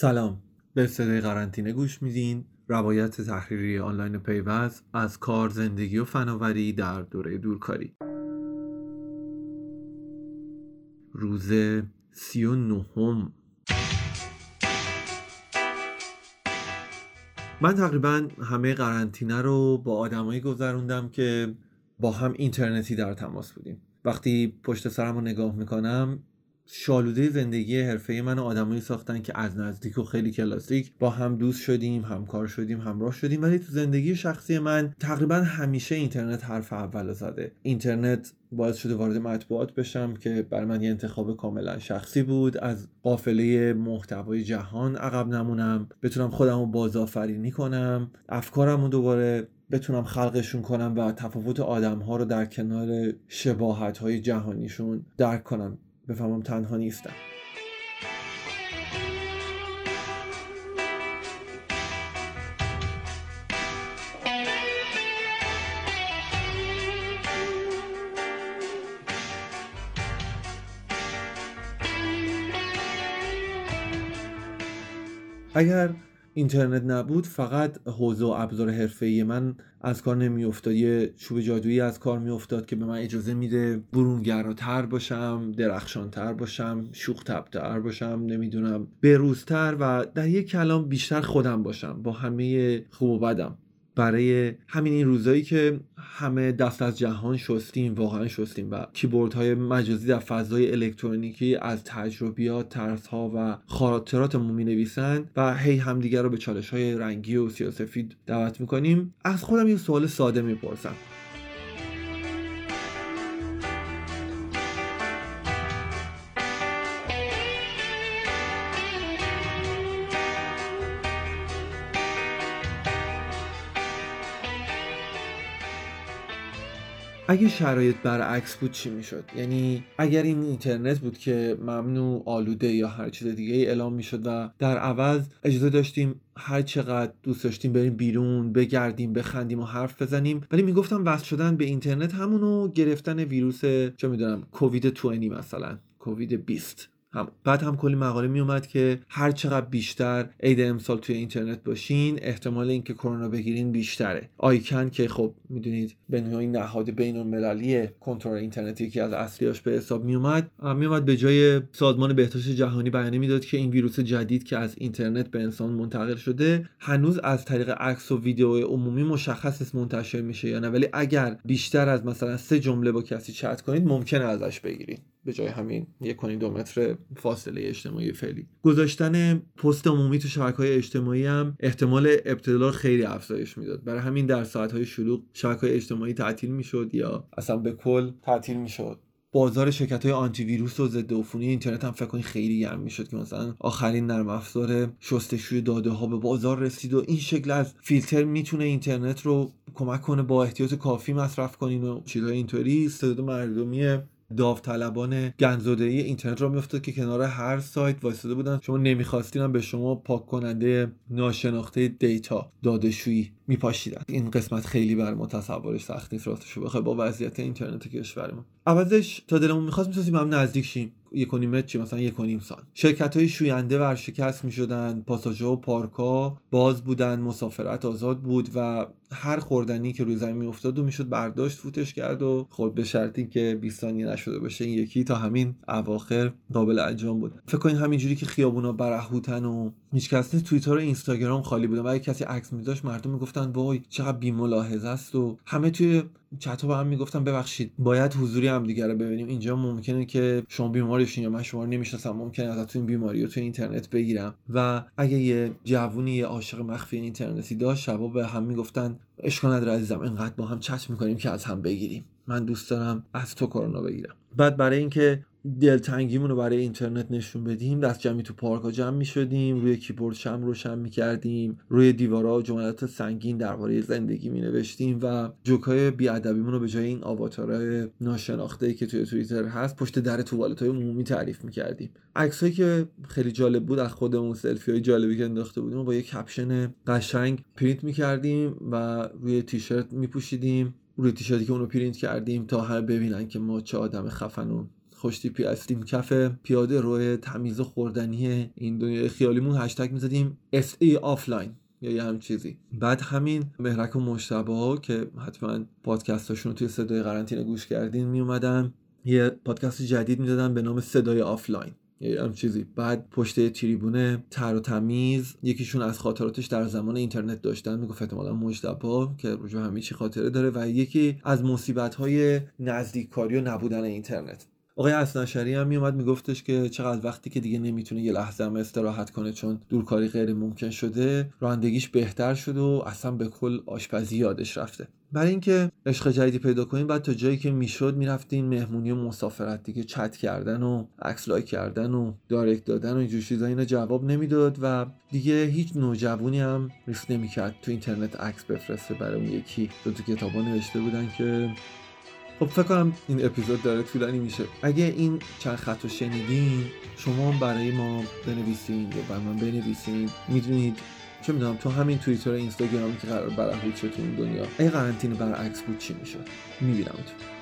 سلام. به صدای قرنطینه گوش میدین. روایت تحریری آنلاین پیوز از کار زندگی و فناوری در دوره دورکاری. روز سی و نهم. من تقریبا همه قرنطینه رو با آدمایی گذروندم که با هم اینترنتی در تماس بودیم. وقتی پشت سرم رو نگاه می‌کنم شالوده زندگی حرفه من آدمایی ساختن که از نزدیک و خیلی کلاسیک با هم دوست شدیم همکار شدیم همراه شدیم ولی تو زندگی شخصی من تقریبا همیشه اینترنت حرف اول زده. اینترنت باعث شده وارد مطبوعات بشم که برای من یه انتخاب کاملا شخصی بود. از قافله محتوای جهان عقب نمونم بتونم خودم رو بازآفرینی کنم افکارم رو دوباره بتونم خلقشون کنم و تفاوت آدم ها رو در کنار شباهت های جهانیشون درک کنم. بفهمم تنها نیستم. اگر اینترنت نبود فقط حوزه و ابزار حرفه‌ای من از کار نمیافتاد. یه چوب جادویی از کار میافتاد که به من اجازه میده برونگراتر باشم درخشانتر باشم شوخ تر باشم نمی‌دونم بروزتر و در یک کلام بیشتر خودم باشم. با همه خوب و بدم. برای همین این روزایی که همه دست از جهان شستیم واقعا شستیم و کیبورد های مجازی در فضای الکترونیکی از تجربیات ترس ها و خاطراتمون می و هی همدیگر رو به چالش های رنگی و سیاسفید دعوت می‌کنیم. از خودم یه سوال ساده می‌پرسم. اگه شرایط برعکس بود چی می‌شد؟ یعنی اگر این اینترنت بود که ممنوع آلوده یا هر چیز دیگه ای اعلام می‌شد و در عوض اجازه داشتیم هر چقدر دوست داشتیم بریم بیرون بگردیم بخندیم و حرف بزنیم ولی می‌گفتم وصل شدن به اینترنت همونو گرفتن ویروس چه می‌دونم کووید 20 مثلا کووید 20 هم. بعد هم کلی مقاله می اومد که هر چقدر بیشتر عید امسال توی اینترنت باشین احتمال اینکه کرونا بگیرین بیشتره آیکن که خب می‌دونید به نوعی نهاد بین المللی کنترل اینترنتی که از اصلیاش به حساب می اومد می اومد به جای سازمان بهداشت جهانی بیانیه می‌داد که این ویروس جدید که از اینترنت به انسان منتقل شده هنوز از طریق عکس و ویدیو عمومی مشخص است منتشر میشه یا نه ولی اگر بیشتر از مثلا سه جمله با کسی چت کنید ممکنه ازش بگیرید به جای همین یک دو متر فاصله اجتماعی فعلی. گذاشتن پست عمومی تو شبکه های اجتماعی هم احتمال ابتلا خیلی افزایش می‌داد. برای همین در ساعت های شلوغ شبکه های اجتماعی تعطیل می‌شد یا اصلا به کل تعطیل می‌شد. بازار شرکت های آنتی ویروس و ضد عفونی اینترنت هم فکر کنید خیلی گرم می‌شد که مثلا آخرین نرم افزار شستشوی داده ها به بازار رسید و این شکل از فیلتر می‌تونه اینترنت رو کمک کنه با احتیاط کافی مصرف کنین و چیزهای اینطوری. ستاد مردمی داوطلبان گندزدایی اینترنت را میافتاد که کنار هر سایت وایساده بودن. شما نمی‌خواستین به شما پاک کننده ناشناخته data داده‌شویی میپاشیدن. این قسمت خیلی بر ما تصورش سخت نیست. راستشو بخوای با وضعیت اینترنت کشورمون. عوضش تا دلمون می‌خواست می‌تونستیم هم نزدیک شیم. یک و چی مثلا یک و نیم سال. شرکت های شوینده ورشکست می شدن پاساژها و پارکا باز بودن مسافرت آزاد بود و هر خوردنی که روی زمین میافتاد و می‌شد برداشت فوتش کرد و خود به شرطی که 20 ثانیه نشده باشه این یکی تا همین اواخر قابل انجام بود. فکر کنین همینجوری که خیابونا برهوتن و هیچ کسی توییتر و اینستاگرام خالی بودن و کسی عکس میذاشت مردم می‌گفتن وای چقدر بی ملاحظه است. و همه توی چت به هم می‌گفتن ببخشید باید حضوری هم دیگه رو ببینیم. اینجا ممکنه که شما بیمارشین یا من شما رو نمی‌شناسم ممکنه ازتون بیماری رو تو اینترنت بگیرم. و اگه یه جوونی یه عاشق مخفی اینترنتی داشت شبا به هم می‌گفتن اشکال نداره عزیزم انقدر با هم چت می‌کنیم که از هم بگیریم. من دوست دارم از تو کرونا بگیرم. بعد برای اینکه دلتنگیمون رو برای اینترنت نشون بدیم. دست جمعی تو پارک ها جمع می شدیم روی کیبورد شمع روشن می کردیم روی دیوارا جملات سنگین درباره زندگی می نوشتیم و جوکای بیادبیمون رو به جای این آواتارهای ناشناخته که توی توییتر هست پشت در توالت های عمومی تعریف می کردیم عکسایی که خیلی جالب بود از خودمون سلفی های جالبی که انداخته بودیم و با یه caption قشنگ پرینت می کردیم و روی تیشرت می پوشیدیم روی تیشرتی که اونو پرینت کردیم تا هر ببینن که ما چه آدم خفن و خوشتیپی هستیم. کف پیاده روی تمیز خوردنی این دنیای خیالیمون هشتگ می‌زدیم. ای آفلاین یا یه هم چیزی. بعد همین مهرک و مجتبی که حتما پادکستاشون توی صدای قرنطینه گوش کردین میومدن یه پادکست جدید می‌دادن به نام صدای آفلاین یه هم چیزی. بعد پشت تریبونه تر و تمیز یکیشون از خاطراتش در زمان اینترنت داشتن. می‌گفت احتمالا مجتبا که راجع به همه چی خاطره داره و یکی از مصیبت های نزدیککاری و نبودن اینترنت. آقای اسنشری هم میومد میگفتش که چقدر وقتی که دیگه نمی‌تونه یه لحظه هم استراحت کنه چون دورکاری غیر ممکن شده رانندگیش بهتر شده و اصلا به کل آشپزی یادش رفته. برای اینکه عشق جدیدی پیدا کنیم بعد تا جایی که می‌شد می‌رفتیم مهمونی و مسافرت دیگه چت کردن و عکس like کردن و direct دادن و اینجور چیزا اینا جواب نمی‌داد و دیگه هیچ نوجوونی هم ریسک نمی‌کرد تو اینترنت عکس بفرسته برای اون یکی. تو تو کتابا نوشته بودن که خب فکر کنم این اپیزود داره طولانی میشه. اگه این چند خط رو شنیدین شما برای ما بنویسین یا بر من بنویسین. می‌دونید چه می‌دونم تو همین توییتر اینستاگرامی که قرار برهوت شد تو این دنیا اگه قرنطینه برعکس بود چی می‌شد؟ می‌بینم تو